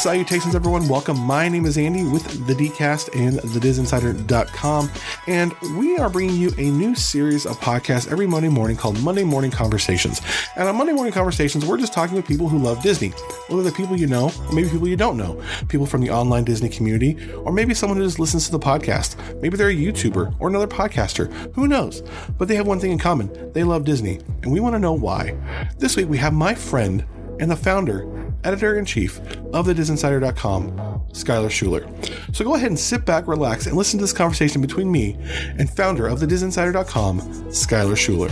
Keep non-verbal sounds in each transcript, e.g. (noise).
Salutations, everyone. Welcome. My name is Andy with the DCast and thedisinsider.com, and we are bringing you a new series of podcasts every Monday morning called Monday Morning Conversations. And on Monday Morning Conversations, we're just talking with people who love Disney, whether they're people you know or maybe people you don't know, people from the online Disney community, or maybe someone who just listens to the podcast. Maybe they're a YouTuber or another podcaster. Who knows? But they have one thing in common they love Disney, and we want to know why. This week, we have my friend and the founder editor in chief of the disinsider.com, Skylar Schuler. So go ahead and sit back, relax, and listen to this conversation between me and founder of the disinsider.com, Skylar Schuler.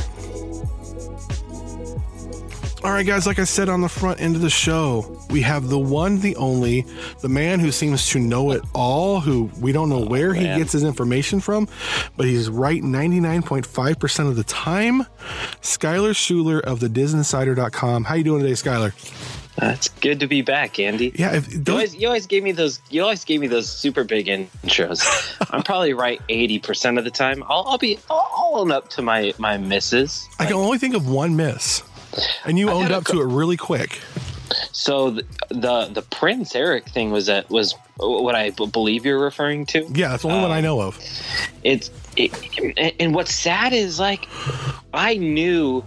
All right, guys, like I said on the front end of the show, we have the one, the only, the man who seems to know it all, who we don't know oh, where he gets his information from, but he's right 99.5% of the time. Skylar Schuler of the disinsider.com. How you doing today, Skylar? Uh, it's good to be back, Andy. Yeah, if, you always, you always gave me those. You always gave me those super big intros. (laughs) I'm probably right eighty percent of the time. I'll, I'll be. I'll, I'll own up to my my misses. I can only think of one miss, and you I owned up to it really quick. So the, the the Prince Eric thing was that was what I b- believe you're referring to. Yeah, that's the only one I Um, know of. It's it, and what's sad is like I knew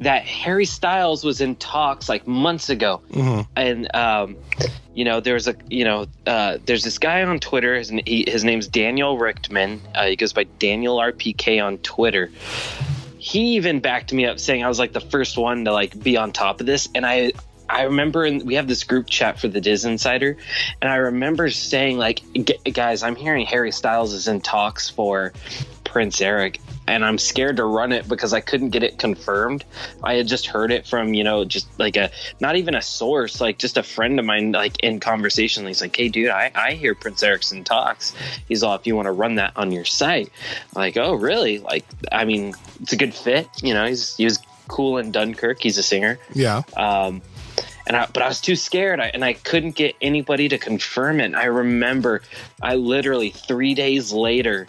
that Harry Styles was in talks like months ago, Mhm. and um, you know there's a you know uh, there's this guy on Twitter. His, he, his name's Daniel Richtman. Uh, he goes by Daniel RPK on Twitter. He even backed me up saying I was like the first one to like be on top of this, and I. I remember in, we have this group chat for the DisInsider, and I remember saying like, guys, I'm hearing Harry Styles is in talks for Prince Eric, and I'm scared to run it because I couldn't get it confirmed. I had just heard it from, you know, just like a not even a source, like just a friend of mine, like in conversation. He's like, Hey dude, I, I hear Prince Eric's in talks. He's all if you want to run that on your site. I'm like, oh really? Like I mean, it's a good fit, you know, he's he was cool in Dunkirk, he's a singer. Yeah. Um, and I, but I was too scared, I, and I couldn't get anybody to confirm it. I remember, I literally three days later,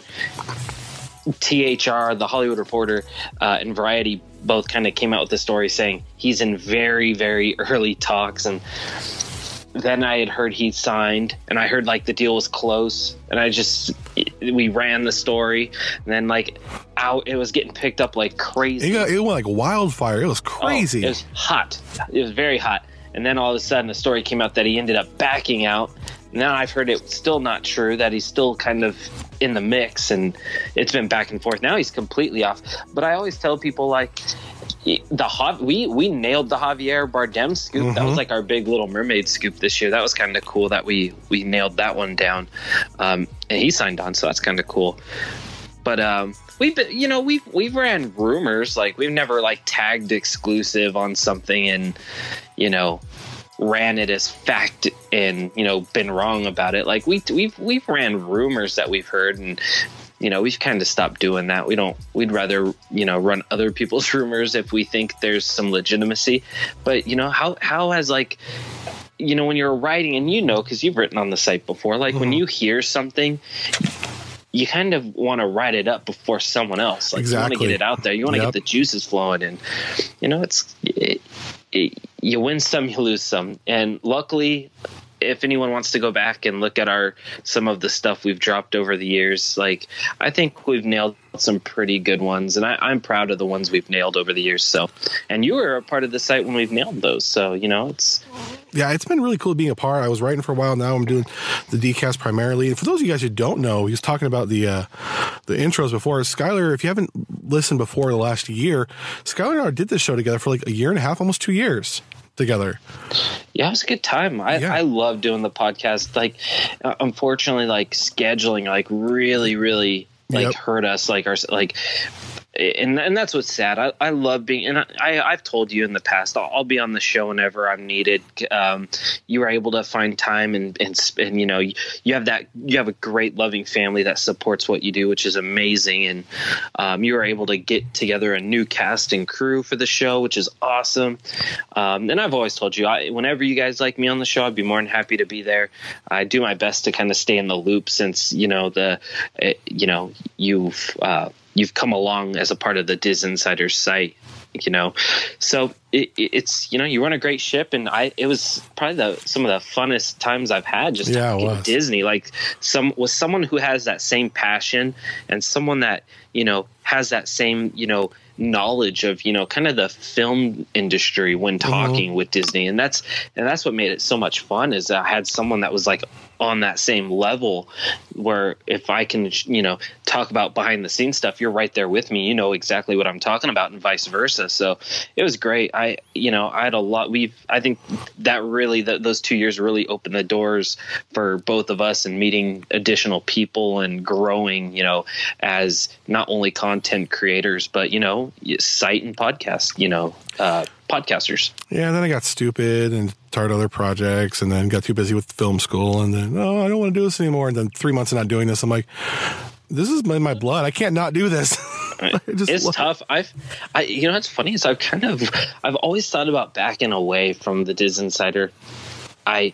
THR, the Hollywood Reporter, uh, and Variety both kind of came out with the story saying he's in very, very (laughs) early talks, and then I had heard he signed, and I heard like the deal was close, and I just we ran the story, and then like out, it was getting picked up like crazy. It, got, it went like wildfire. It was Oh, crazy. it was hot. It was very hot. And then all of a sudden, the story came out that he ended up backing out. Now I've heard it's still not true. That he's still kind of in the mix, and it's been back and forth. Now he's completely off. But I always tell people like the we we nailed the Javier Bardem scoop. That Mhm. was like our big Little Mermaid scoop this year. That was kind of cool that we we nailed that one down. Um, and he signed on, so that's kind of cool but um we've been you know we've we've ran rumors like we've never like tagged exclusive on something and you know ran it as fact and you know been wrong about it like we we've we've ran rumors that we've heard and you know we've kind of stopped doing that we don't we'd rather you know run other people's (laughs) rumors if we think there's some legitimacy but you know how how has like you know when you're writing and you know because you've written on the site before like when Mhm. you hear something you kind of want to write it up before someone else. Like you want to get it out there. You want to Yep. get the juices flowing, and you know it's it, it, you win some, you lose some. And luckily, if anyone wants to go back and look at our some of the stuff we've dropped over the years, like I think we've nailed some pretty good ones, and I, I'm proud of the ones we've nailed over the years. So, and you were a part of the site when we've nailed those. So you know it's yeah, it's been really cool being a part. I was writing for a while. Now I'm doing the DCast primarily. And for those of you guys who don't know, he was talking about the uh, the intros before. Skylar, if you haven't listened before the last year, Skylar and I did this show together for like a year and a half, almost two years together. Yeah, it was a good time. I, Yeah. I love doing the podcast. Like, uh, unfortunately, like scheduling, like really, really, like Yep. hurt us. Like our, like, and and that's what's sad. I, I love being, and I I've told you in the past, I'll, I'll be on the show whenever I'm needed. Um, you are able to find time and and and you know you, you have that you have a great loving family that supports what you do, which is amazing. And um, you are able to get together a new cast and crew for the show, which is awesome. Um, and I've always told you, I, whenever you guys like me on the show, I'd be more than happy to be there. I do my best to kind of stay in the loop since you know the it, you know you've. Uh, you've come along as a part of the DisInsider site you know? So it, it's you know you run a great ship and i it was probably the some of the funnest times i've had just Yeah, talking disney. Like some with someone who has that same passion and someone that you know has that same you know knowledge of you know kind of the film industry when mm-hmm. talking with disney. And that's and that's what made it so much fun is i had someone that was like on that same level where if i can you know talk about behind the scenes stuff you're right there with me. You know exactly what i'm talking about and vice versa. So it was great. I you know i had a lot we've i think that really th those two years really opened the doors for both of us and meeting additional people and growing you know as not only content creators but you know site and podcast you know uh podcasters Yeah, and then I got stupid and started other projects and then got too busy with film school and then, oh, I don't want to do this anymore. And then three months of not doing this, I'm like, this is in my blood. I can't not do this. (laughs) It's love- tough. I've, I, you know, what's funny is I've kind of, I've always thought about backing away from the DisInsider. I,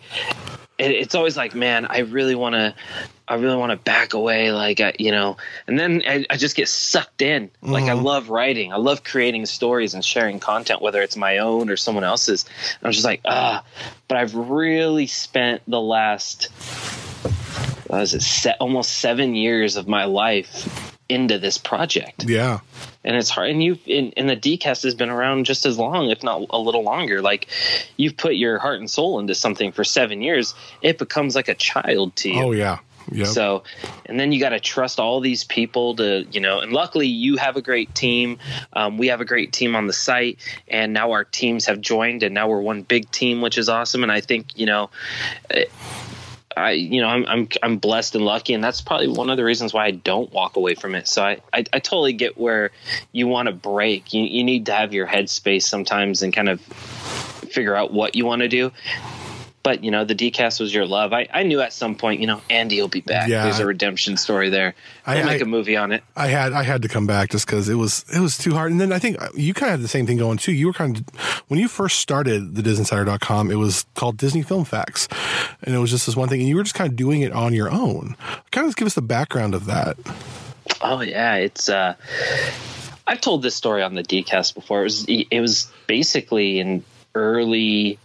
it, it's always like, man, I really want to, I really want to back away, like, I, you know, and then I, I just get sucked in. Like, I love writing, I love creating stories and sharing content, whether it's my own or someone else's. And I'm just like, ah, but I've really spent the last, what was it, se- almost seven years of my life into this project Yeah. and it's hard and you and, and the dcast has been around just as long if not a little longer like you've put your heart and soul into something for seven years it becomes like a child to you Oh, yeah. Yep. so and then you got to trust all these people to you know and luckily you have a great team um, we have a great team on the site and now our teams have joined and now we're one big team which is awesome and i think you know I, you know, I'm, I'm, I'm blessed and lucky, and that's probably one of the reasons why I don't walk away from it. So I, I, I totally get where you want to break. You, you need to have your headspace sometimes and kind of figure out what you want to do. But you know, the DCast was your love. I, I knew at some point, you know, Andy will be back. Yeah. There's a redemption story there. I- We'll make I- a movie on it. I had I had to come back just because it was it was too hard. And then I think you kind of had the same thing going too. You were kind of when you first started the DisInsider.com, it was called Disney Film Facts, and it was just this one thing, and you were just kind of doing it on your own. Kind of give us the background of that. Oh yeah, it's. uh I've told this story on the DCast before. It was it was basically in early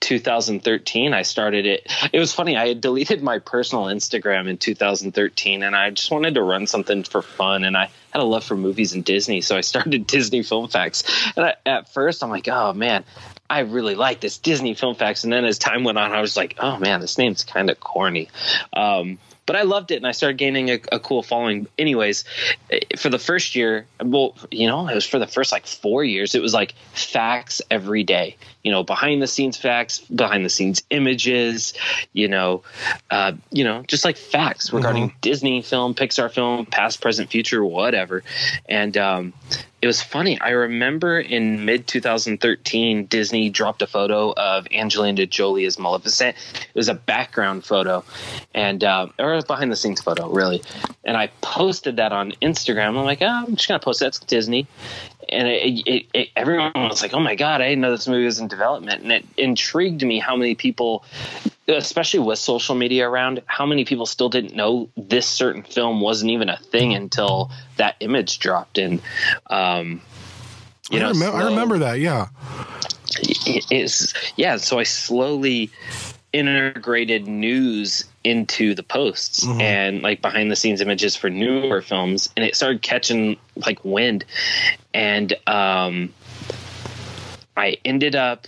2013 I started it. It was funny. I had deleted my personal Instagram in 2013 and I just wanted to run something for fun and I had a love for movies and Disney, so I started (laughs) Disney Film Facts. And I, at first I'm like, "Oh man, I really like this Disney Film Facts." And then as time went on, I was like, "Oh man, this name's kind of corny." Um but I loved it and I started gaining a, a cool following. Anyways, eh, for the first year, well, you know, it was for the first like four years, it was like facts every day, you know, behind the scenes facts, behind the scenes images, you know, uh, you know, just like facts regarding Disney film, Pixar film, past, present, future, whatever. And, um, it was funny. I remember in mid 2013, Disney dropped a photo of Angelina Jolie as Maleficent. It was a background photo, and uh, or a behind the scenes photo, really. And I posted that on Instagram. I'm like, oh, I'm just gonna post that. It's Disney, and it, it, it, everyone was like, "Oh my god, I didn't know this movie was in development," and it intrigued me how many people, especially with social media around, how many people still didn't know this certain film wasn't even a thing until that image dropped. And um, you I, know, remem- I remember that. Yeah. it's yeah. So I slowly integrated news into the posts and like behind the scenes images for newer films and it started catching like wind and um i ended up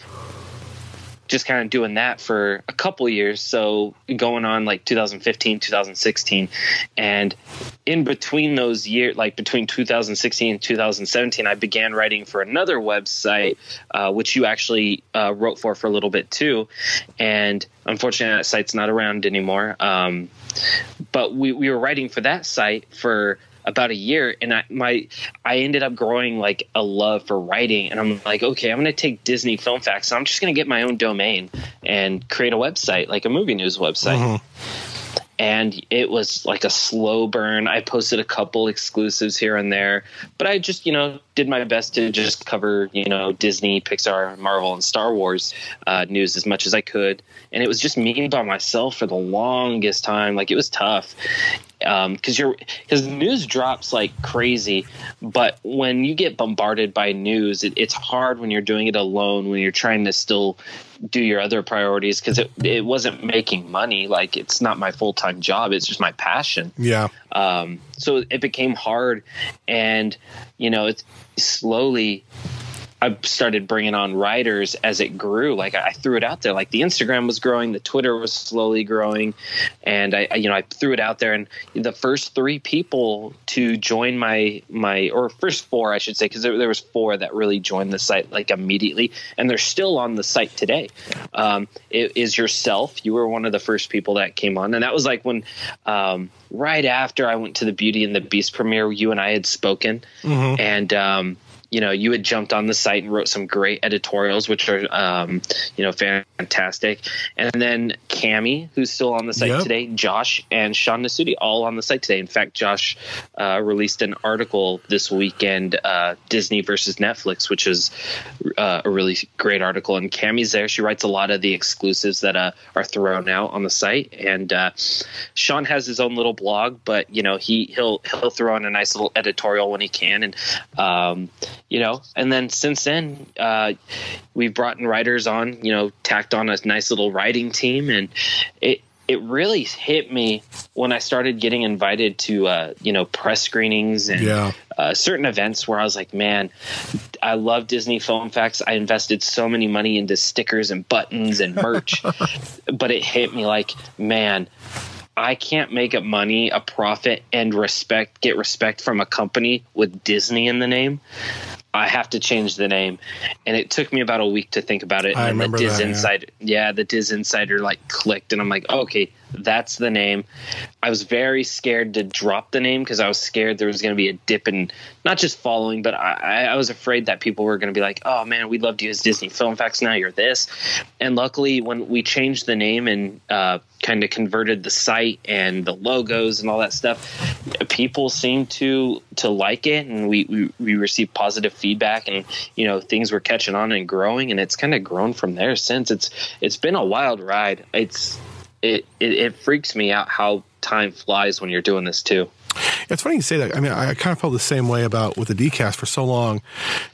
just kind of doing that for a couple years. So going on like 2015 2016 and in between those years like between 2016 and 2017 i began writing for another website uh, which you actually uh, wrote for for a little bit too. And unfortunately that site's not around anymore. Um, but we, we were writing for that site for about a year and I my I ended up growing like a love for writing and I'm like okay I'm to take Disney Film Facts I'm just to get my own domain and create a website like a movie news website. Mm-hmm and it was like a slow burn. I posted a couple exclusives here and there, but I just, you know, did my best to just cover, you know, Disney, Pixar, Marvel, and Star Wars uh, news as much as I could. And it was just me by myself for the longest time. Like it was tough because um, you're because news drops like crazy, but when you get bombarded by news, it, it's hard when you're doing it alone. When you're trying to still do your other priorities because it it wasn't making money. Like it's not my full time job. It's just my passion. Yeah. Um. So it became hard, and you know, it's slowly I started bringing on writers as it grew. Like I threw it out there. Like the Instagram was growing, the Twitter was slowly growing, and I, you know, I threw it out there. And the first three people to join my my or first four, I should say, because there, there, was four that really joined the site like immediately, and they're still on the site today. Um, it is yourself. You were one of the first people that came on, and that was like when. Um, right after I went to the Beauty and the Beast premiere, you and I had spoken, mm-hmm. and um, you know, you had jumped on the site and wrote some great editorials, which are, um, you know, fantastic. And then Cami, who's still on the site yep. today, Josh and Sean Nasuti, all on the site today. In fact, Josh uh, released an article this weekend, uh, Disney versus Netflix, which is uh, a really great article. And Cami's there. She writes a lot of the exclusives that uh, are thrown out on the site. And uh, Sean has his own little blog, but you know, he he'll he'll throw in a nice little editorial when he can. And um, you know, and then since then, uh, we've brought in writers on, you know, tacked on a nice little writing team, and it it really hit me when I started getting invited to, uh, you know, press screenings and yeah. uh, certain events where I was like, man, I love Disney Film Facts. I invested so many money into stickers and buttons and merch, (laughs) but it hit me like, man, I can't make up money, a profit, and respect, get respect from a company with Disney in the name. I have to change the name. And it took me about a week to think about it. I and remember the Diz that, Insider, yeah. yeah, the DisInsider like clicked, and I'm like, okay, that's the name. I was very scared to drop the name because I was scared there was going to be a dip in not just following, but I, I was afraid that people were going to be like, "Oh man, we loved you as Disney Film Facts. Now you're this." And luckily, when we changed the name and uh, kind of converted the site and the logos and all that stuff, people seemed to to like it, and we we, we received positive feedback, and you know things were catching on and growing, and it's kind of grown from there since. It's it's been a wild ride. It's it, it, it freaks me out how time flies when you're doing this too. It's funny you say that. I mean, I kind of felt the same way about with the DCast for so long.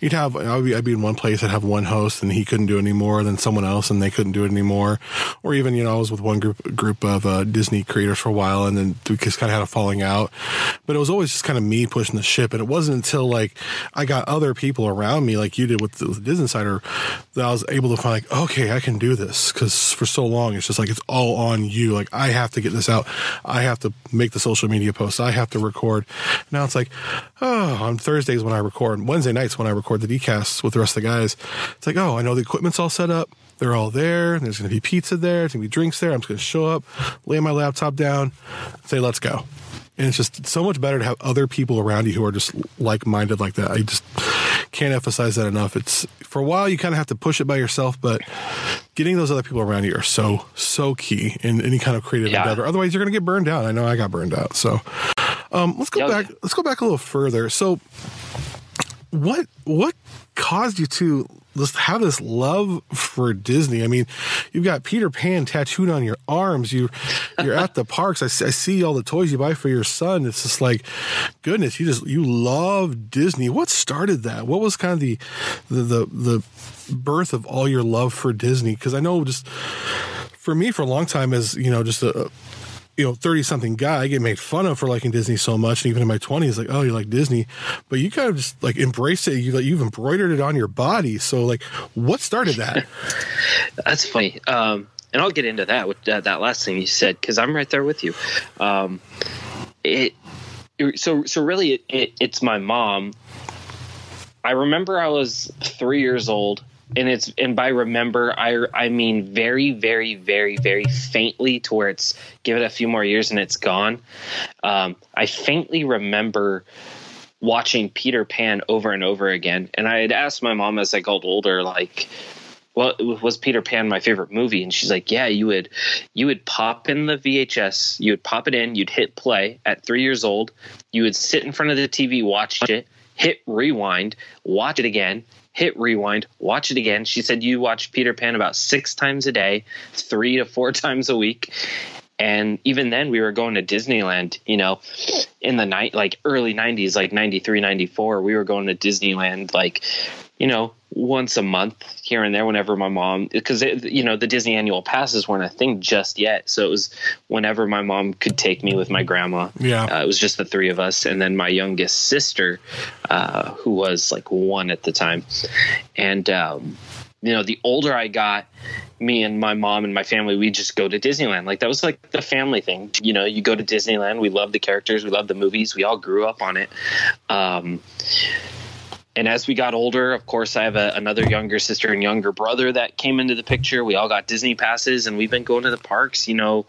You'd have, I'd be, I'd be in one place, I'd have one host and he couldn't do it anymore, then someone else and they couldn't do it anymore. Or even, you know, I was with one group, group of uh, Disney creators for a while and then we just kind of had a falling out. But it was always just kind of me pushing the ship. And it wasn't until like I got other people around me, like you did with the, with the Disney Insider, that I was able to find like, okay, I can do this. Cause for so long, it's just like, it's all on you. Like I have to get this out. I have to make the social media posts. I have to record record. Now it's like, oh, on Thursdays when I record, Wednesday nights when I record the DCasts with the rest of the guys, it's like, oh, I know the equipment's all set up. They're all there. There's going to be pizza there. There's going to be drinks there. I'm just going to show up, lay my laptop down, say, let's go. And it's just so much better to have other people around you who are just like minded like that. I just can't emphasize that enough. It's for a while you kind of have to push it by yourself, but getting those other people around you are so so key in any kind of creative yeah. endeavor. Otherwise, you're going to get burned out. I know I got burned out. So um, let's go back. Let's go back a little further. So, what what caused you to just have this love for Disney? I mean, you've got Peter Pan tattooed on your arms. You you're at the (laughs) parks. I, I see all the toys you buy for your son. It's just like, goodness, you just you love Disney. What started that? What was kind of the the the, the birth of all your love for Disney? Because I know just for me for a long time as you know just a you know, 30 something guy, I get made fun of for liking Disney so much. And even in my 20s, like, oh, you like Disney. But you kind of just like embrace it. You, like, you've embroidered it on your body. So, like, what started that? (laughs) That's funny. Um, and I'll get into that with uh, that last thing you said because I'm right there with you. Um, it so so really it, it, it's my mom. I remember I was three years old and it's and by remember I I mean very very very very faintly to where it's give it a few more years and it's gone. Um, I faintly remember watching Peter Pan over and over again, and I had asked my mom as I got older, like, well, was Peter Pan my favorite movie? And she's like, yeah, you would you would pop in the VHS, you would pop it in, you'd hit play at three years old, you would sit in front of the TV, watch it, hit rewind, watch it again, hit rewind, watch it again. She said you watch Peter Pan about six times a day, three to four (laughs) times a week. And even then, we were going to Disneyland, you know, in the night, like early 90s, like 93, 94. We were going to Disneyland, like, you know, once a month here and there whenever my mom because you know the disney annual passes weren't a thing just yet. So it was whenever my mom could take me with my grandma. Yeah. uh, it was just the three of us and then my youngest sister uh, who was like one at the time. And um, you know the older i got me and my mom and my family we just go to disneyland. Like that was like the family thing. You know you go to disneyland we love the characters we love the movies we all grew up on it. Um, and as we got older, of course, I have a, another younger sister and younger brother that came into the picture. We all got Disney passes, and we've been going to the parks, you know,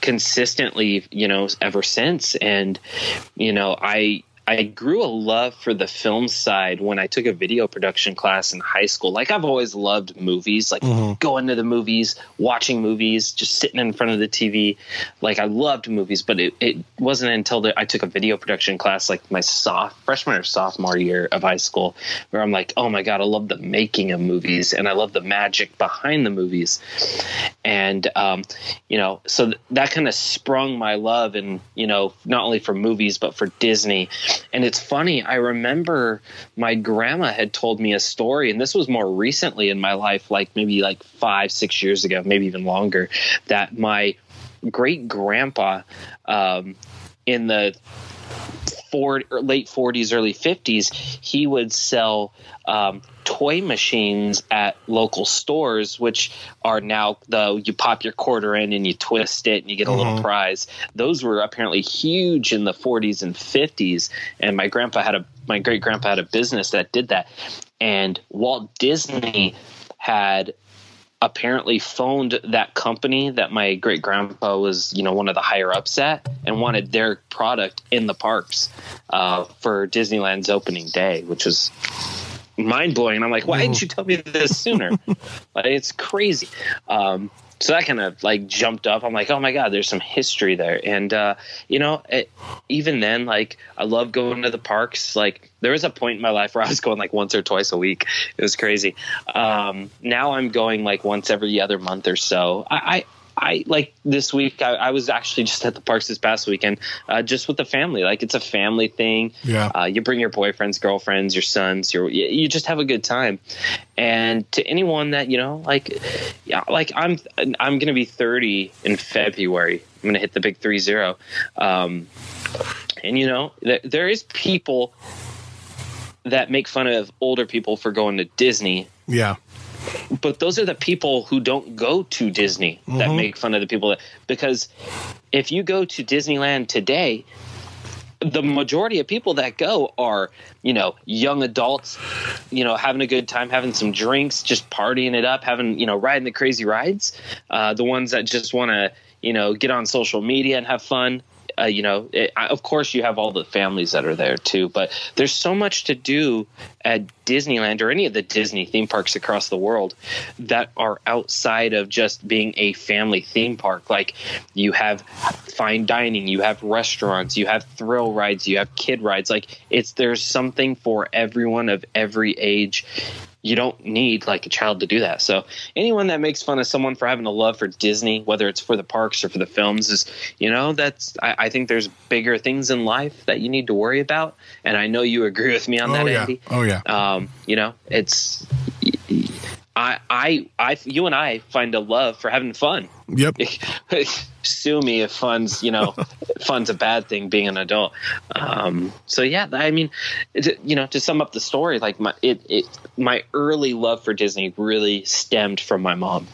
consistently, you know, ever since. And you know, I I grew a love for the film side when I took a video production class in high school. Like I've always loved movies, like going to the movies, watching movies, just sitting in front of the TV. Like I loved movies, but it, it wasn't until the, I took a video production class, like my soft freshman or sophomore year of high school, where I'm like, oh my god, I love the making of movies and I love the magic behind the movies. And um, you know, so th- that kind of sprung my love, and you know, not only for movies but for Disney. And it's funny, I remember my grandma had told me a story, and this was more recently in my life, like maybe like five, six years ago, maybe even longer, that my great grandpa um, in the four, or late 40s, early 50s, he would sell um, toy machines at local stores, which are now the you pop your quarter in and you twist it and you get a little prize. Those were apparently huge in the 40s and 50s, and my grandpa had a my great grandpa had a business that did that, and Walt Disney had apparently phoned that company that my great grandpa was, you know, one of the higher ups at and wanted their product in the parks uh, for Disneyland's opening day, which was mind blowing. I'm like, why didn't you tell me this sooner? (laughs) like, it's crazy. Um, so that kind of like jumped up. I'm like, oh my god, there's some history there. And uh, you know, it, even then, like I love going to the parks. Like there was a point in my life where I was going like once or twice a week. It was crazy. Um, now I'm going like once every other month or so. I, I like this week. I, I was actually just at the parks this past weekend, uh, just with the family. Like it's a family thing. Yeah. Uh, you bring your boyfriends, girlfriends, your sons. Your you, you just have a good time. And to anyone that you know, like, yeah, like I'm I'm gonna be 30 in February. I'm gonna hit the big three zero. Um, and you know, th- there is people that make fun of older people for going to Disney Yeah. But those are the people who don't go to Disney that make fun of the people that because if you go to Disneyland today the majority of people that go are you know young adults you know having a good time having some drinks just partying it up having you know riding the crazy rides uh, the ones that just want to you know get on social media and have fun uh, you know, it, of course, you have all the families that are there too, but there's so much to do at Disneyland or any of the Disney theme parks across the world that are outside of just being a family theme park. Like you have fine dining, you have restaurants, you have thrill rides, you have kid rides. Like it's there's something for everyone of every age you don't need like a child to do that. So anyone that makes fun of someone for having a love for Disney, whether it's for the parks or for the films, is you know that's I, I think there's bigger things in life that you need to worry about, and I know you agree with me on Oh that, yeah. Andy. Oh yeah. Um, you know, it's I I I you and I find a love for having fun. Yep. (laughs) Sue me if fun's you know (laughs) fun's a bad thing being an adult. Um, so yeah, I mean, it, you know, to sum up the story, like my it, it my early love for Disney really stemmed from my mom.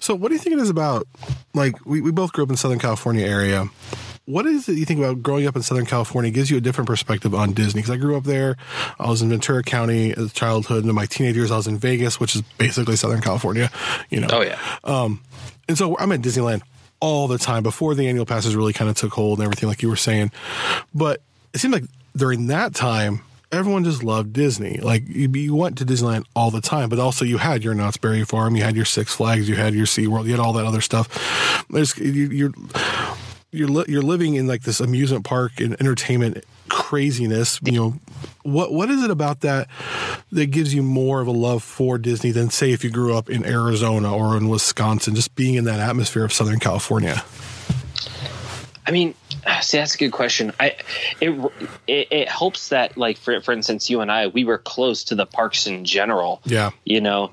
So, what do you think it is about? Like, we, we both grew up in Southern California area, what is it you think about growing up in Southern California? Gives you a different perspective on Disney because I grew up there. I was in Ventura County as a childhood, and in my teenage years, I was in Vegas, which is basically Southern California. You know. Oh yeah. Um, and so I'm at Disneyland all the time before the annual passes really kind of took hold and everything, like you were saying. But it seemed like during that time, everyone just loved Disney. Like you, you went to Disneyland all the time, but also you had your Knott's Berry Farm, you had your Six Flags, you had your SeaWorld, you had all that other stuff. There's you, you're you're li- you're living in like this amusement park and entertainment craziness. You know, what what is it about that that gives you more of a love for Disney than say if you grew up in Arizona or in Wisconsin, just being in that atmosphere of Southern California? I mean, see, that's a good question. I it, it it helps that like for for instance, you and I we were close to the parks in general. Yeah, you know,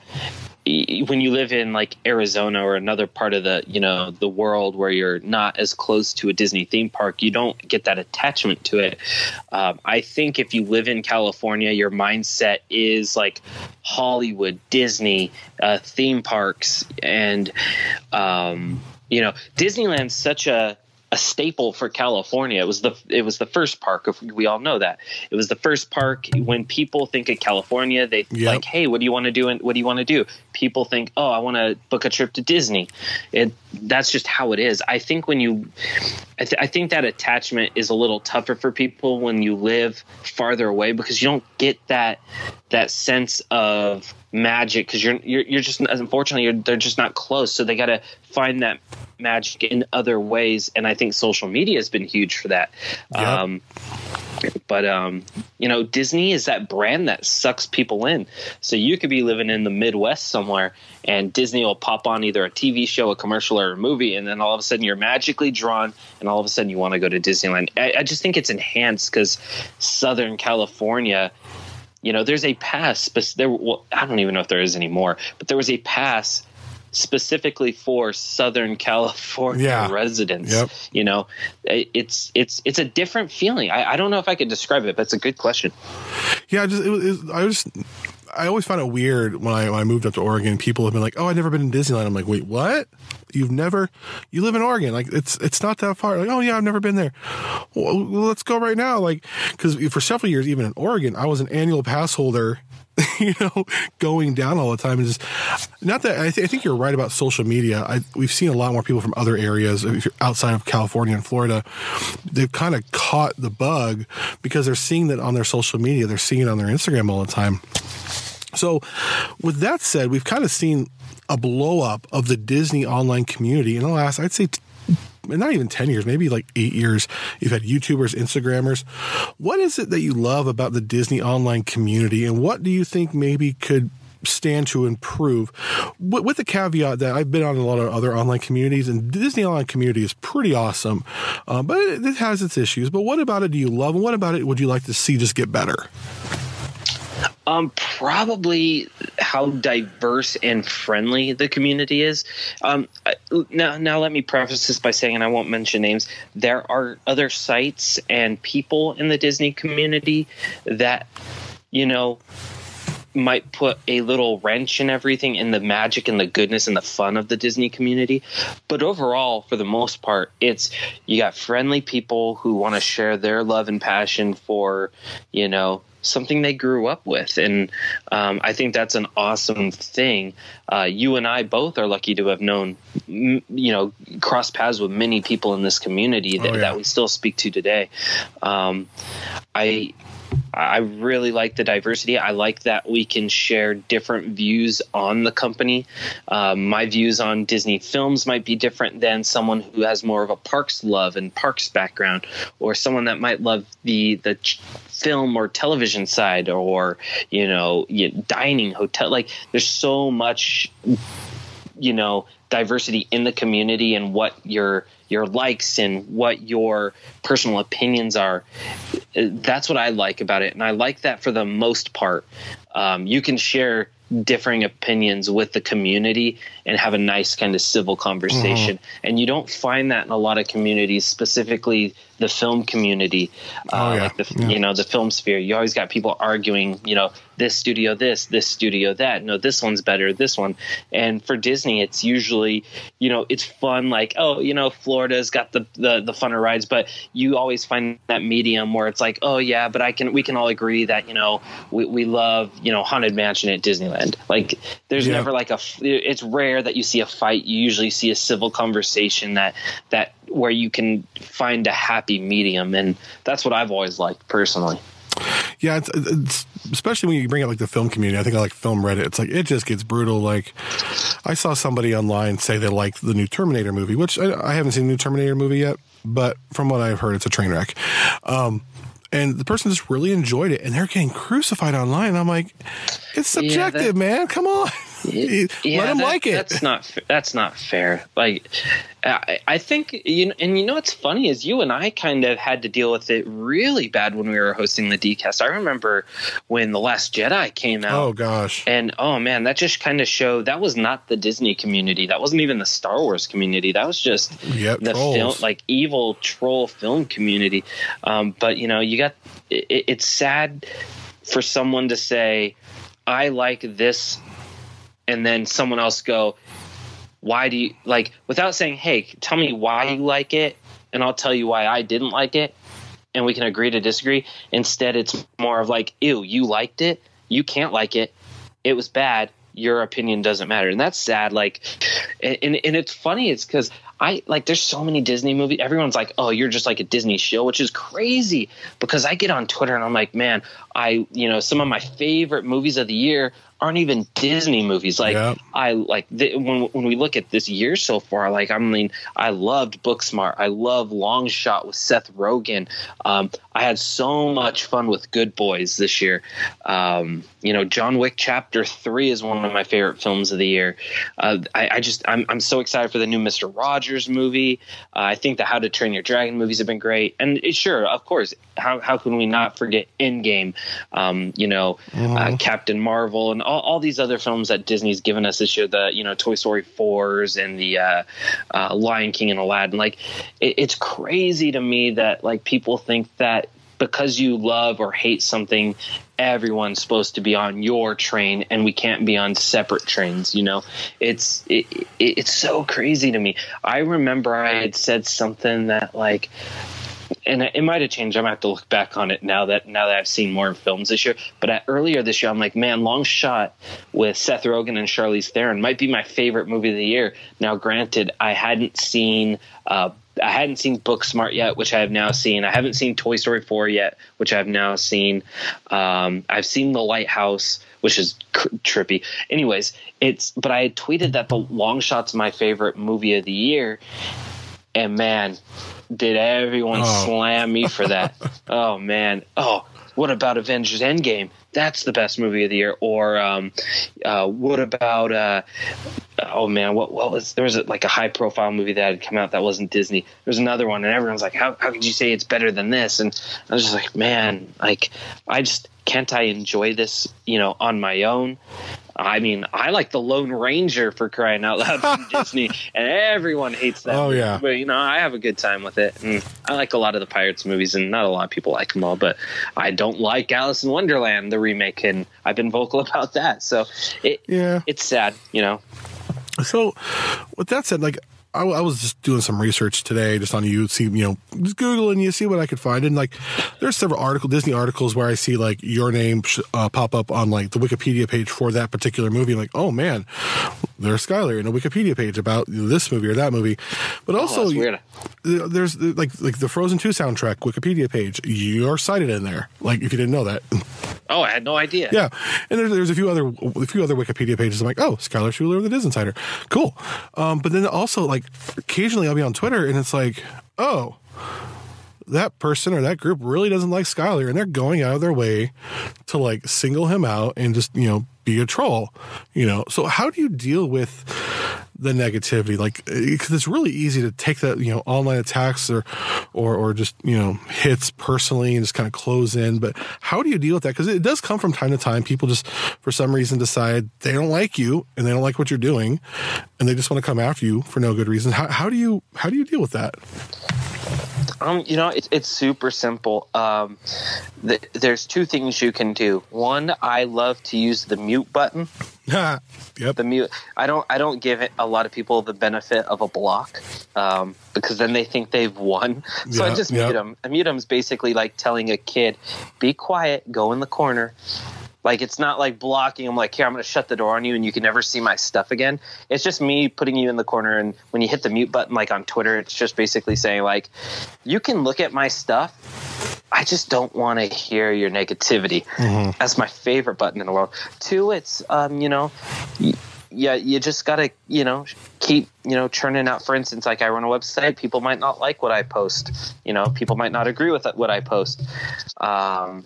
when you live in like Arizona or another part of the you know the world where you're not as close to a Disney theme park, you don't get that attachment to it. Um, I think if you live in California, your mindset is like Hollywood, Disney, uh, theme parks, and um, you know Disneyland's such a a staple for California. It was the it was the first park. We all know that it was the first park. When people think of California, they yep. like, hey, what do you want to do? And what do you want to do? People think, oh, I want to book a trip to Disney. It that's just how it is. I think when you, I, th- I think that attachment is a little tougher for people when you live farther away because you don't get that that sense of magic because you're, you're you're just unfortunately you're, they're just not close so they got to find that magic in other ways and i think social media has been huge for that yep. um, but um, you know disney is that brand that sucks people in so you could be living in the midwest somewhere and disney will pop on either a tv show a commercial or a movie and then all of a sudden you're magically drawn and all of a sudden you want to go to disneyland i, I just think it's enhanced because southern california you know, there's a pass. There, well, I don't even know if there is anymore, but there was a pass specifically for Southern California yeah. residents. Yep. You know, it's it's it's a different feeling. I, I, don't know if I could describe it, but it's a good question. Yeah, just it was, I just I always found it weird when I when I moved up to Oregon. People have been like, "Oh, I've never been in Disneyland." I'm like, "Wait, what? You've never? You live in Oregon? Like it's it's not that far." Like, "Oh yeah, I've never been there." Well, let's go right now. Like because for several years, even in Oregon, I was an annual pass holder (laughs) you know, going down all the time. And just not that I, th- I, think you're right about social media. I, we've seen a lot more people from other areas outside of California and Florida. They've kind of caught the bug because they're seeing that on their social media. They're seeing it on their Instagram all the time. So, with that said, we've kind of seen a blow up of the Disney online community in the last, I'd say, not even 10 years, maybe like eight years. You've had YouTubers, Instagrammers. What is it that you love about the Disney online community, and what do you think maybe could stand to improve with the caveat that I've been on a lot of other online communities and Disney online community is pretty awesome, uh, but it, it has its issues. But what about it do you love and what about it would you like to see just get better? Um, probably how diverse and friendly the community is. Um, now, now let me preface this by saying, and I won't mention names. There are other sites and people in the Disney community that, you know, might put a little wrench in everything in the magic and the goodness and the fun of the Disney community. But overall, for the most part, it's you got friendly people who want to share their love and passion for, you know, something they grew up with. And um, I think that's an awesome thing. Uh, you and I both are lucky to have known, you know, cross paths with many people in this community that, oh, yeah. that we still speak to today. Um, I I really like the diversity. I like that we can share different views on the company. Um, my views on Disney films might be different than someone who has more of a parks love and parks background, or someone that might love the the film or television side, or you know, dining, hotel. Like, there's so much, you know, diversity in the community and what your your likes and what your personal opinions are. That's what I like about it, and I like that for the most part. Um, you can share differing opinions with the community and have a nice kind of civil conversation. Mm-hmm. And you don't find that in a lot of communities, specifically the film community, uh, Oh, yeah. like the Yeah. you know the film sphere. You always got people arguing, you know, this studio this, this studio that. No, this one's better, this one. And for Disney, it's usually, you know, it's fun. Like, oh, you know, Florida's got the the, the funner rides, but you always find that medium where it's like, oh yeah, but I can we can all agree that you know we, we love you know haunted mansion at Disneyland. Like, there's Yeah. never like a It's rare that you see a fight. You usually see a civil conversation that that where you can find a happy medium, and that's what I've always liked personally. Yeah, it's, it's especially when you bring up like the film community. I think I like film Reddit. It's like it just gets brutal. Like I saw somebody online say they liked the new Terminator movie, which I, I haven't seen the new Terminator movie yet, but from what I've heard, it's a train wreck. Um, and the person just really enjoyed it, and they're getting crucified online. I'm like, it's subjective, that- man. Come on, (laughs) Yeah, let them that- like it. That's not that's not fair. Like, I, I think you know, and you know what's funny is you and I kind of had to deal with it really bad when we were hosting the DCast. I remember when the Last Jedi came out. oh gosh, And oh man, that just kind of showed that was not the Disney community. That wasn't even the Star Wars community. That was just Yep, the trolls. film, like evil troll film community. Um, but you know, you got it, it's sad for someone to say, "I like this," and then someone else go, "Why do you like?" Without saying, "Hey, tell me why you like it," and I'll tell you why I didn't like it, and we can agree to disagree. Instead, it's more of like, "Ew, you liked it. You can't like it. It was bad." Your opinion doesn't matter, and that's sad. Like, and and, it's funny. It's because I like. There's so many Disney movies. Everyone's like, "Oh, you're just like a Disney show," which is crazy. Because I get on Twitter and I'm like, man, I you know some of my favorite movies of the year aren't even Disney movies. Like Yeah. I like the, when when we look at this year so far. Like I mean, I loved Booksmart. I love Long Shot with Seth Rogen. Um, I had so much fun with Good Boys this year. Um, you know, John Wick Chapter Three is one of my favorite films of the year. Uh, I, I just I'm I'm so excited for the new Mister Rogers movie. Uh, I think the How to Train Your Dragon movies have been great, and it, sure, of course, how how can we not forget Endgame? Um, you know, uh, Captain Marvel, and all, all these other films that Disney's given us this year. The you know Toy Story fours and the uh, uh, Lion King and Aladdin. Like, it, it's crazy to me that like people think that because you love or hate something everyone's supposed to be on your train and we can't be on separate trains you know it's it, it, it's so crazy to me i remember i had said something that like and it might have changed. I might have to look back on it now that now that I've seen more films this year. But at, earlier this year, I'm like, man, Long Shot with Seth Rogen and Charlize Theron might be my favorite movie of the year. Now, granted, I hadn't seen. Uh, I hadn't seen Booksmart yet, which I have now seen. I haven't seen Toy Story 4 yet, which I have now seen. Um, I've seen The Lighthouse, which is cr- trippy. Anyways, it's but I tweeted that The Long Shot's my favorite movie of the year, and man, did everyone Oh. slam me for that? (laughs) oh man, oh what about Avengers Endgame? That's the best movie of the year. Or um, uh, what about uh, oh man, what what was there was a, like a high profile movie that had come out that wasn't Disney. There's another one, and everyone's like, how how could you say it's better than this? And I was just like, man, like I just can't I enjoy this, you know, on my own. I mean, I like the Lone Ranger for crying out loud from (laughs) Disney, and everyone hates that. Oh, movie. yeah. but you know, I have a good time with it. And I like a lot of the Pirates movies, and not a lot of people like them all. But I don't like Alice in Wonderland, the remake, and I've been vocal (laughs) about that. So it, Yeah. it's sad, you know. So, with that said, like I, I was just doing some research today, just on you see, you know, just Google and you see what I could find, and like there's several article Disney articles where I see like your name sh- uh, pop up on like the Wikipedia page for that particular movie. I'm like, oh man, there's Skylar in a Wikipedia page about this movie or that movie, but also Oh, there's like like the Frozen Two soundtrack Wikipedia page. You're cited in there. Like if you didn't know that. (laughs) Oh, I had no idea. Yeah, and there's, there's a few other a few other Wikipedia pages. I'm like, oh, Skylar Schuler of the Disney Insider, cool. Um, but then also like occasionally I'll be on Twitter and it's like, oh, that person or that group really doesn't like Skylar, and they're going out of their way to like single him out and just you know be a troll, you know. So how do you deal with the negativity? Like, eh, because it's really easy to take that you know online attacks or or or just you know hits personally and just kind of close in. But how do you deal with that? Because it does come from time to time. People just for some reason decide they don't like you and they don't like what you're doing, and they just want to come after you for no good reason. How how do you how do you deal with that? Um, you know, it's it's super simple. Um, th- there's two things you can do. One, I love to use the mute button. (laughs) yep. The mute. I don't. I don't give it a lot of people the benefit of a block, um, because then they think they've won. (laughs) So Yeah, I just yeah. mute them. A mute them is basically like telling a kid, "Be quiet, go in the corner." Like it's not like blocking. I'm like, here, I'm going to shut the door on you, and you can never see my stuff again. It's just me putting you in the corner, and when you hit the mute button, like on Twitter, it's just basically saying like, you can look at my stuff. I just don't want to hear your negativity. That's my favorite button in the world. Two, it's um, you know, y- yeah, you just gotta you know keep you know churning out. For instance, like I run a website, people might not like what I post. You know, people might not agree with what I post. Um,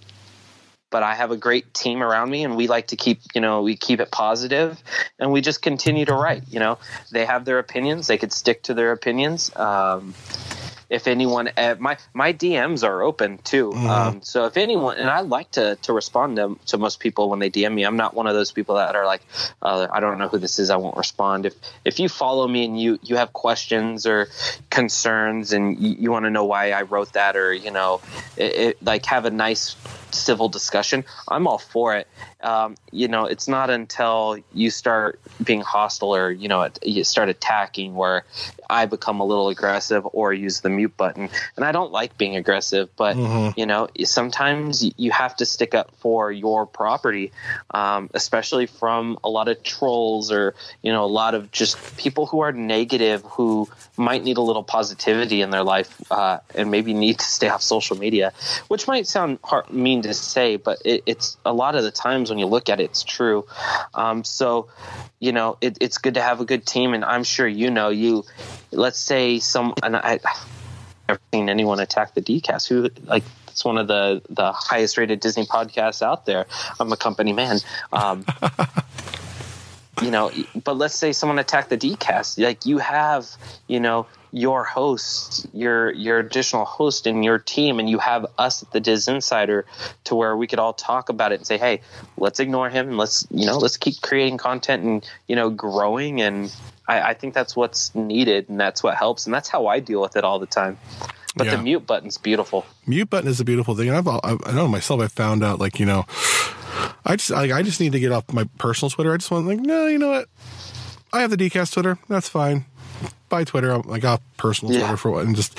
but I have a great team around me, and we like to keep, you know, we keep it positive, and we just continue to write. You know, they have their opinions; they could stick to their opinions. Um, if anyone, uh, my my DMs are open too. Um, so if anyone, and I like to to respond to, to most people when they DM me. I'm not one of those people that are like, uh, I don't know who this is, I won't respond. If if you follow me and you you have questions or concerns and you, you want to know why I wrote that, or you know, it, it, like have a nice civil discussion, I'm all for it. Um, you know, it's not until you start being hostile or you know you start attacking where I become a little aggressive or use the mute button. And I don't like being aggressive, but you know, sometimes you have to stick up for your property, um, especially from a lot of trolls or you know a lot of just people who are negative who might need a little positivity in their life uh, and maybe need to stay off social media, which might sound hard, mean to say, but it, it's a lot of the times when you look at it, it's true. Um, so, you know, it, it's good to have a good team, and I'm sure you know you. Let's say some, and I, I've never seen anyone attack the DCast. Who like it's one of the the highest rated Disney podcasts out there. I'm a company man. Um, (laughs) you know, but let's say someone attacked the DCast. Like you have, you know, your host, your your additional host in your team, and you have us at the DisInsider to where we could all talk about it and say, hey, let's ignore him and let's you know let's keep creating content and you know growing. And I, I think that's what's needed and that's what helps and that's how I deal with it all the time. But Yeah. the mute button's beautiful. mute button is a beautiful thing. And I've, I I know myself. I found out like you know, I just like I just need to get off my personal Twitter. I just want like no, you know what? I have the DCast Twitter. That's fine. Buy Twitter. I'm like off personal Yeah. Twitter for what, and just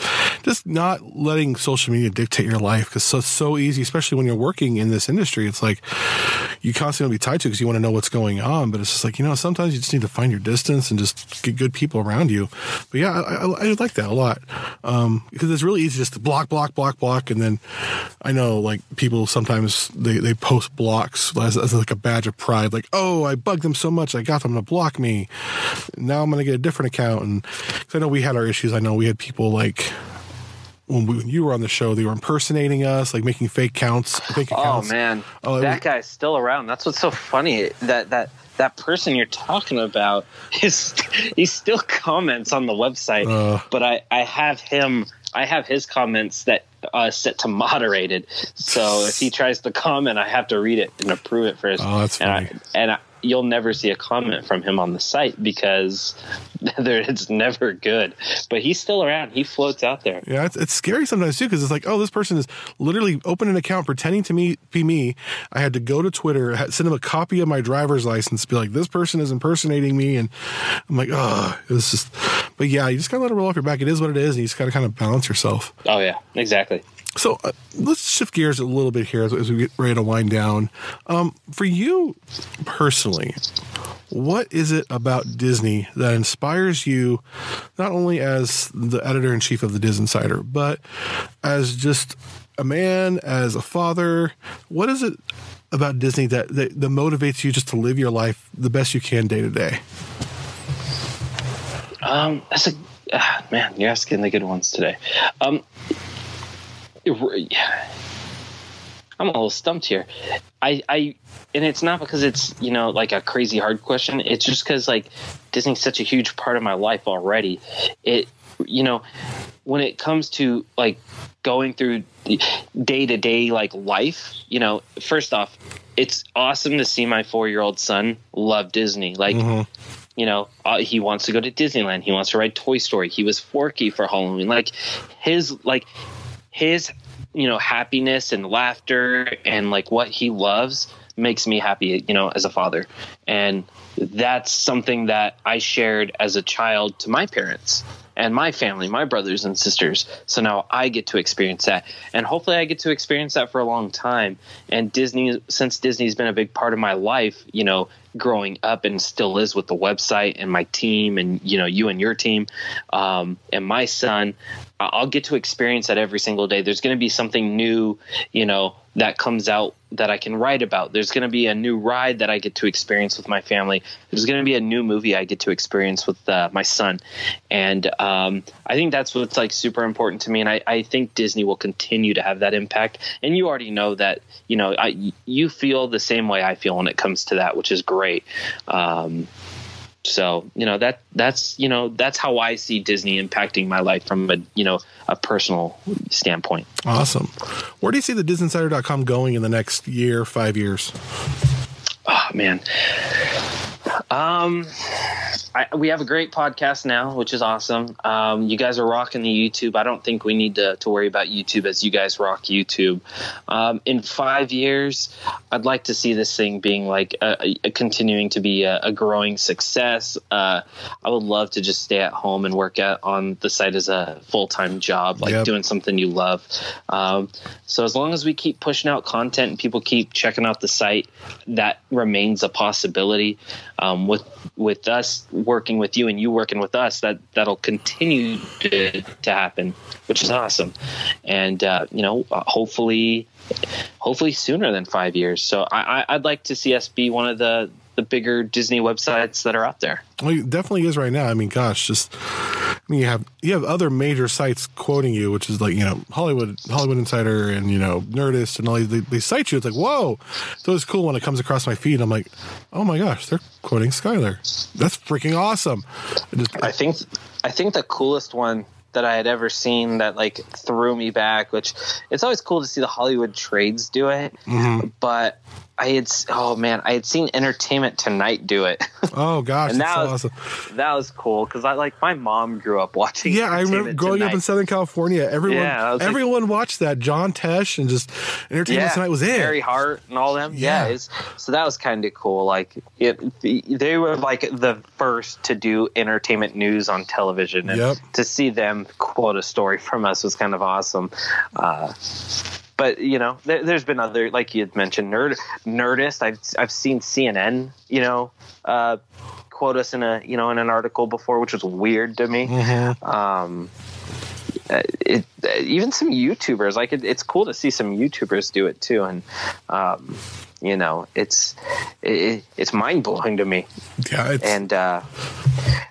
just not letting social media dictate your life because so so easy, especially when you're working in this industry. It's like you constantly be tied to because you want to know what's going on. But it's just like you know, sometimes you just need to find your distance and just get good people around you. But yeah, I, I, I like that a lot um, because it's really easy just to block, block, block, block, and then I know like people sometimes they, they post blocks as, as like a badge of pride, like oh I bugged them so much I got them to block me. Now I'm gonna get a different account, and I know we had our issues. I know we had people like. When, we, when you were on the show, they were impersonating us, like making fake counts, fake Oh man, Oh, that was- guy's still around. That's what's so funny. That that that person you're talking about (laughs) is he still comments on the website, Uh. but I I have him. I have his comments that uh, set to moderated. So if he (laughs) tries to comment, I have to read it and approve it first. Oh, that's and. I, and I, you'll never see a comment from him on the site because (laughs) it's never good. But he's still around. He floats out there. Yeah, it's, it's scary sometimes too because it's like, oh, this person is literally open an account pretending to me be me. I had to go to Twitter, send him a copy of my driver's license, be like, this person is impersonating me, and I'm like, oh, it's just. But yeah, you just gotta let it roll off your back. It is what it is, and you just gotta kind of balance yourself. Oh yeah, exactly. So uh, let's shift gears a little bit here as, as we get ready to wind down. Um, for you personally, what is it about Disney that inspires you, not only as the editor in chief of the DisInsider, but as just a man, as a father? What is it about Disney that, that, that motivates you just to live your life the best you can day to day? Um, that's a ah, man. You're asking the good ones today. Um. (sighs) I'm a little stumped here. I, I, and it's not because it's you know like a crazy hard question. It's just because like Disney's such a huge part of my life already. It, you know, when it comes to like going through day to day like life, you know, first off, it's awesome to see my four year old son love Disney. Like you know, uh, he wants to go to Disneyland. He wants to ride Toy Story. He was Forky for Halloween. Like his like his you know happiness and laughter and like what he loves makes me happy. You know, as a father, and that's something that I shared as a child to my parents and my family, my brothers and sisters. So now I get to experience that. And hopefully I get to experience that for a long time. And Disney, since Disney's been a big part of my life, you know, growing up and still is with the website and my team and, you know, you and your team um, and my son, I'll get to experience that every single day. There's going to be something new, you know, that comes out that I can write about. There's going to be a new ride that I get to experience with my family. There's going to be a new movie I get to experience with uh, my son, and um, I think that's what's like super important to me. And I, I think Disney will continue to have that impact. And you already know that. You know, I, you feel the same way I feel when it comes to that, which is great. Um, so you know that that's you know that's how I see Disney impacting my life from a you know a personal standpoint. Awesome. Where do you see the DisInsider.com going in the next year, five years? Oh man. Um, I, we have a great podcast now, which is awesome. Um, you guys are rocking the YouTube. I don't think we need to, to worry about YouTube as you guys rock YouTube. Um, in five years, I'd like to see this thing being like a, a, continuing to be a, a growing success. Uh, I would love to just stay at home and work at, on the site as a full time job, like yep. doing something you love. Um, so as long as we keep pushing out content and people keep checking out the site, that remains a possibility. Um, with with us working with you and you working with us, that that'll continue to, to happen, which is awesome. And uh, you know, uh, hopefully, hopefully sooner than five years. So I, I'd like to see us be one of the bigger Disney websites that are out there. Well, it definitely is right now. I mean, gosh, just I mean, you have you have other major sites quoting you, which is like you know Hollywood Hollywood Insider and you know Nerdist and all these. They, they cite you. It's like whoa, so it's cool when it comes across my feed. I'm like, oh my gosh, they're quoting Skylar. That's freaking awesome. I, just, I think I think the coolest one that I had ever seen that like threw me back. Which it's always cool to see the Hollywood trades do it, mm-hmm. but I had oh man, I had seen Entertainment Tonight do it. (laughs) Oh gosh, and that was awesome. that was cool because I like my mom grew up (laughs) watching. Yeah, I remember growing Tonight. up in Southern California. Everyone, yeah, everyone like, watched that. John Tesh and just Entertainment yeah, Tonight was it. Mary Hart and all them. Yeah, yeah so that was kind of cool. Like it, they were like the first to do entertainment news on television, and yep. to see them quote a story from us was kind of awesome. Uh, but you know, there, has been other like you had mentioned, nerd Nerdist. I've I've seen CNN, you know, uh, quote us in a you know in an article before, which was weird to me. Mm-hmm. Um, uh, it, uh, even some YouTubers like it, it's cool to see some YouTubers do it too, and um, you know it's it, it's mind blowing to me. Yeah, and uh,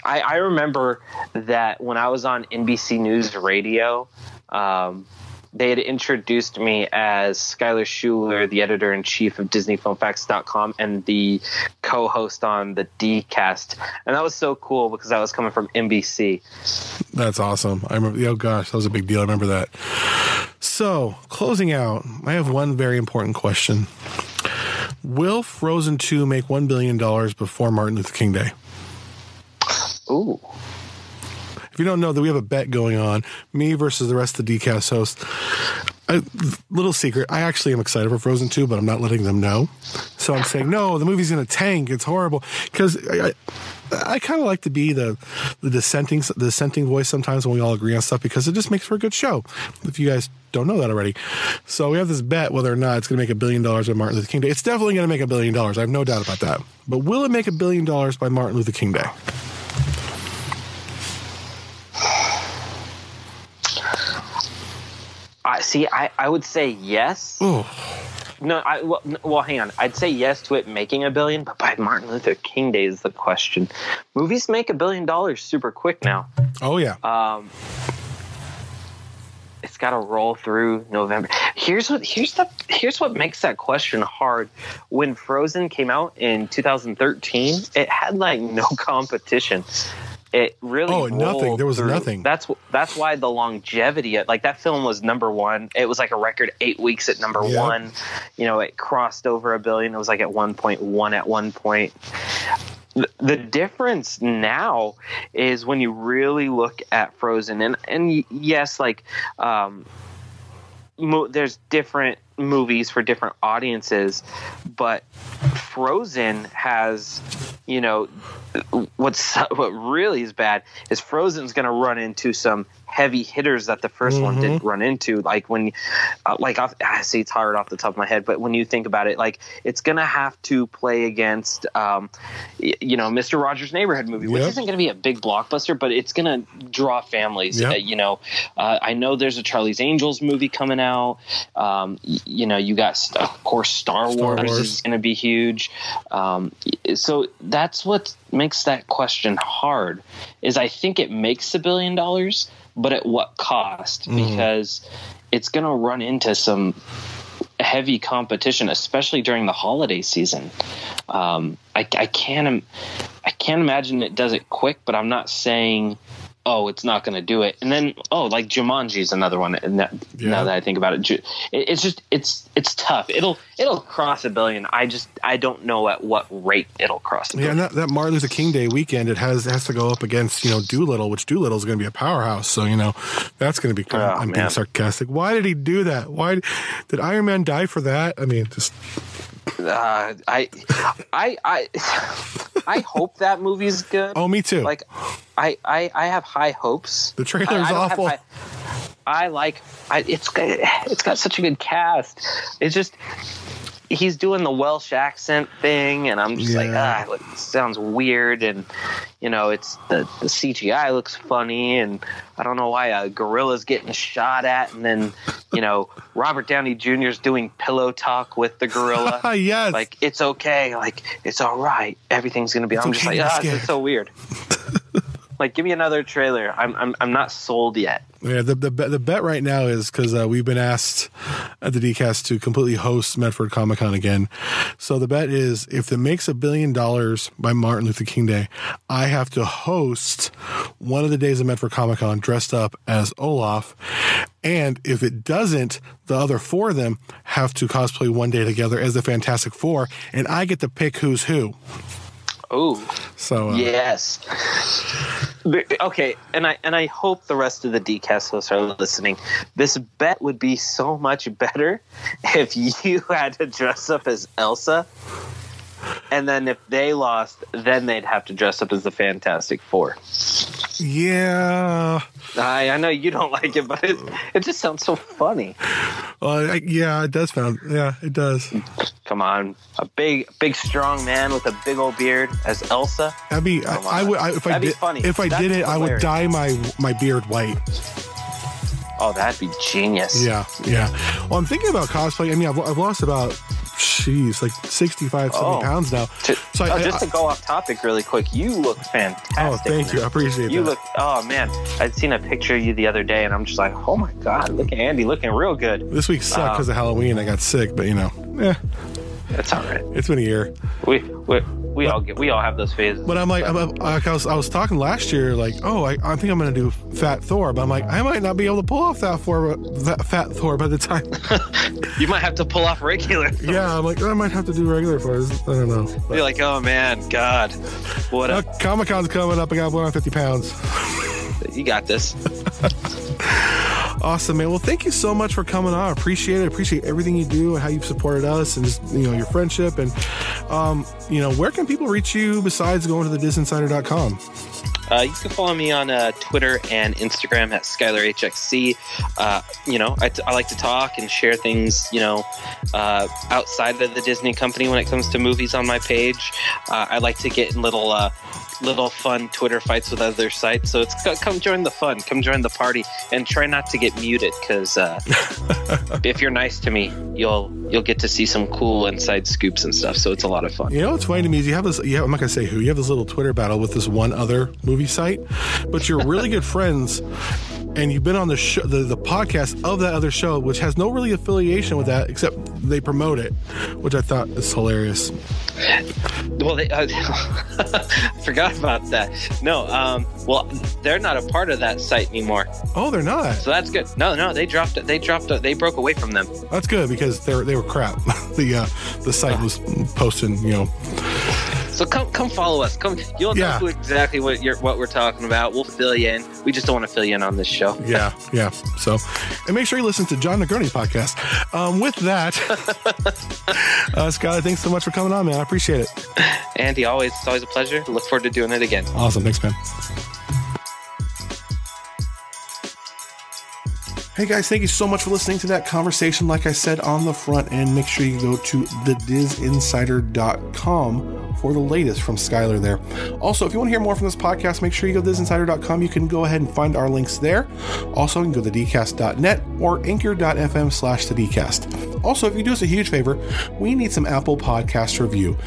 I, I remember that when I was on NBC News Radio. Um, they had introduced me as Skylar Schuler, the editor in chief of DisneyFilmFacts.com and the co host on the DCast. And that was so cool because I was coming from NBC. That's awesome. I remember, oh gosh, that was a big deal. I remember that. So, closing out, I have one very important question Will Frozen 2 make $1 billion before Martin Luther King Day? Ooh. If you don't know that we have a bet going on, me versus the rest of the DCast hosts. A little secret, I actually am excited for Frozen 2, but I'm not letting them know. So I'm saying, no, the movie's going to tank. It's horrible. Because I, I, I kind of like to be the, the dissenting, the dissenting voice sometimes when we all agree on stuff because it just makes for a good show. If you guys don't know that already. So we have this bet whether or not it's going to make a billion dollars by Martin Luther King Day. It's definitely going to make a billion dollars. I have no doubt about that. But will it make a billion dollars by Martin Luther King Day? I see. I, I would say yes. Ooh. No, I well, well, hang on. I'd say yes to it making a billion, but by Martin Luther King Day is the question. Movies make a billion dollars super quick now. Oh yeah. Um, it's got to roll through November. Here's what here's the here's what makes that question hard. When Frozen came out in 2013, it had like no (laughs) competition it really oh nothing. there was through. nothing. That's that's why the longevity of, like that film was number one. It was like a record eight weeks at number yep. one. You know it crossed over a billion. It was like at 1.1 at one point. The difference now is when you really look at Frozen, and and yes, like um, mo- there's different movies for different audiences, but Frozen has, you know, what's (laughs) what really is bad is Frozen's going to run into some heavy hitters that the 1st mm-hmm. one didn't run into. Like when, uh, like I see it's hard off the top of my head, but when you think about it, like it's gonna have to play against, um, y- you know, Mister Rogers' Neighborhood movie, which isn't gonna be a big blockbuster, but it's gonna draw families. Yep. Uh, you know, uh, I know there's a Charlie's Angels movie coming out. Um, y- you know, you got of course Star, Star Wars, Wars, is gonna be huge. Um, so that's what makes that question hard. Is I think it makes a billion dollars but at what cost? Mm. Because it's going to run into some heavy competition, especially during the holiday season. Um, I, I can't, I can't imagine it does it quick, but I'm not saying oh, it's not going to do it. And then, oh, like Jumanji is another one. And that, yeah. now that I think about it, it, it's just it's it's tough. It'll it'll cross a billion. I just I don't know at what rate it'll cross. Yeah, and that, that Martin Luther King Day weekend, it has has to go up against you know Dolittle, which Dolittle is going to be a powerhouse. So you know that's going to be. Oh, I'm man. being sarcastic. Why did he do that? Why did Iron Man die for that? I mean, just uh, I, I, I, I hope that movie's good. Oh, me too. Like, I, I, I have high hopes. The trailer's I, I awful. High, I like. I, it's it's got such a good cast. It's just he's doing the Welsh accent thing, and I'm just yeah. like, ah, it sounds weird, and you know, it's the the CGI looks funny, and I don't know why a gorilla's getting shot at, and then you know, (laughs) Robert Downey Jr. is doing pillow talk with the gorilla. (laughs) yes, like it's okay, like it's all right, everything's gonna be. It's I'm okay just like, ah, is so weird. (laughs) Like, give me another trailer. I'm I'm I'm not sold yet. Yeah, the the, the bet right now is because uh, we've been asked at the DCast to completely host Medford Comic Con again. So the bet is if it makes a billion dollars by Martin Luther King Day, I have to host one of the days of Medford Comic Con dressed up as Olaf. And if it doesn't, the other four of them have to cosplay one day together as the Fantastic Four, and I get to pick who's who. Oh, so uh, yes. Okay, and I and I hope the rest of the DCast hosts are listening. This bet would be so much better if you (laughs) had to dress up as Elsa, and then if they lost, then they'd have to dress up as the Fantastic Four. Yeah. I, I know you don't like it, but it, it just sounds so funny. Well, yeah, it does sound. Yeah, it does. Come on, a big, big, strong man with a big old beard as Elsa. That'd be. I, I, would. I, if That'd I did, funny. If I That's did it, hilarious. I would dye my my beard white. Oh, that'd be genius. Yeah, yeah. Well, I'm thinking about cosplay. I mean, I've, I've lost about Jeez, like 65, 70 oh, pounds now. To, so I, oh, just I, to go off topic really quick, you look fantastic. Oh, thank man. you. I appreciate that. you that. look, oh man, I'd seen a picture of you the other day and I'm just like, oh my God, look at Andy looking real good. This week sucked because um, of Halloween. I got sick, but you know, yeah. That's all right. It's been a year. We, we we all get we all have those phases. But I'm like, I'm, I, was, I was talking last year, like, oh, I, I think I'm going to do Fat Thor, but I'm like, I might not be able to pull off that Thor, that Fat Thor by the time. (laughs) you might have to pull off regular. Thor. Yeah, I'm like, I might have to do regular Thor. I don't know. But, You're like, oh man, God, what? Uh, Comic Con's coming up. I got to put on 50 pounds. you got this. (laughs) Awesome, man. Well, thank you so much for coming on. I appreciate it. appreciate everything you do and how you've supported us and just, you know, your friendship. And, um, you know, where can people reach you besides going to the disinsider.com? Uh, you can follow me on uh, Twitter and Instagram at SkylarHXC. Uh, you know, I, t- I like to talk and share things, you know, uh, outside of the Disney company when it comes to movies on my page. Uh, I like to get in little uh, little fun Twitter fights with other sites. So it's come join the fun, come join the party, and try not to get muted because uh, (laughs) if you're nice to me, you'll you'll get to see some cool inside scoops and stuff. So it's a lot of fun. You know what's funny to me is you have this. You have, I'm not gonna say who. You have this little Twitter battle with this one other movie site, but you're really good (laughs) friends and you've been on the show, the, the podcast of that other show, which has no really affiliation with that except they promote it, which I thought is hilarious. Well, they uh, (laughs) forgot about that. No, um, well, they're not a part of that site anymore. Oh, they're not. So that's good. No, no, they dropped it. They dropped it. They broke away from them. That's good because they were they were crap. (laughs) the uh, the site was posting, you know so come come follow us. Come, you'll Yeah. know exactly what you're what we're talking about. We'll fill you in. We just don't want to fill you in on this show. (laughs) Yeah, yeah. So, and make sure you listen to Jon Negroni's podcast. Um, with that, (laughs) uh, Skylar, thanks so much for coming on, man. I appreciate it. Andy, always it's always a pleasure. Look forward to doing it again. Awesome. Thanks, man. Hey guys, thank you so much for listening to that conversation. Like I said on the front end, make sure you go to thedisinsider.com for the latest from Skylar there. Also, if you want to hear more from this podcast, make sure you go to disinsider.com. You can go ahead and find our links there. Also, you can go to thedcast.net or anchor.fm slash the DCast. Also, if you do us a huge favor, we need some Apple Podcast review.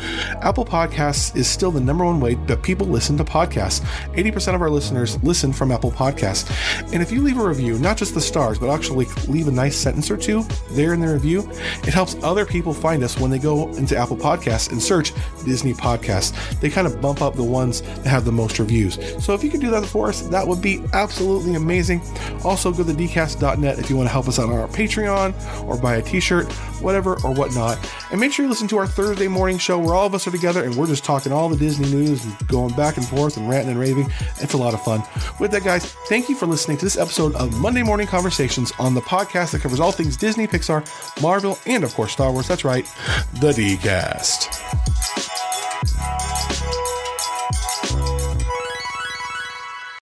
Apple Podcasts is still the number one way that people listen to podcasts. 80% of our listeners listen from Apple Podcasts. And if you leave a review, not just the stars, but actually leave a nice sentence or two there in the review, it helps other people find us when they go into Apple Podcasts and search Disney Podcasts. They kind of bump up the ones that have the most reviews. So if you could do that for us, that would be absolutely amazing. Also, go to dcast.net if you want to help us out on our Patreon or buy a t shirt, whatever or whatnot. And make sure you listen to our Thursday morning show where all of us are together and we're just talking all the Disney news and going back and forth and ranting and raving. It's a lot of fun. With that, guys, thank you for listening to this episode of Monday Morning on the podcast that covers all things Disney, Pixar, Marvel, and of course Star Wars. That's right, the DCast.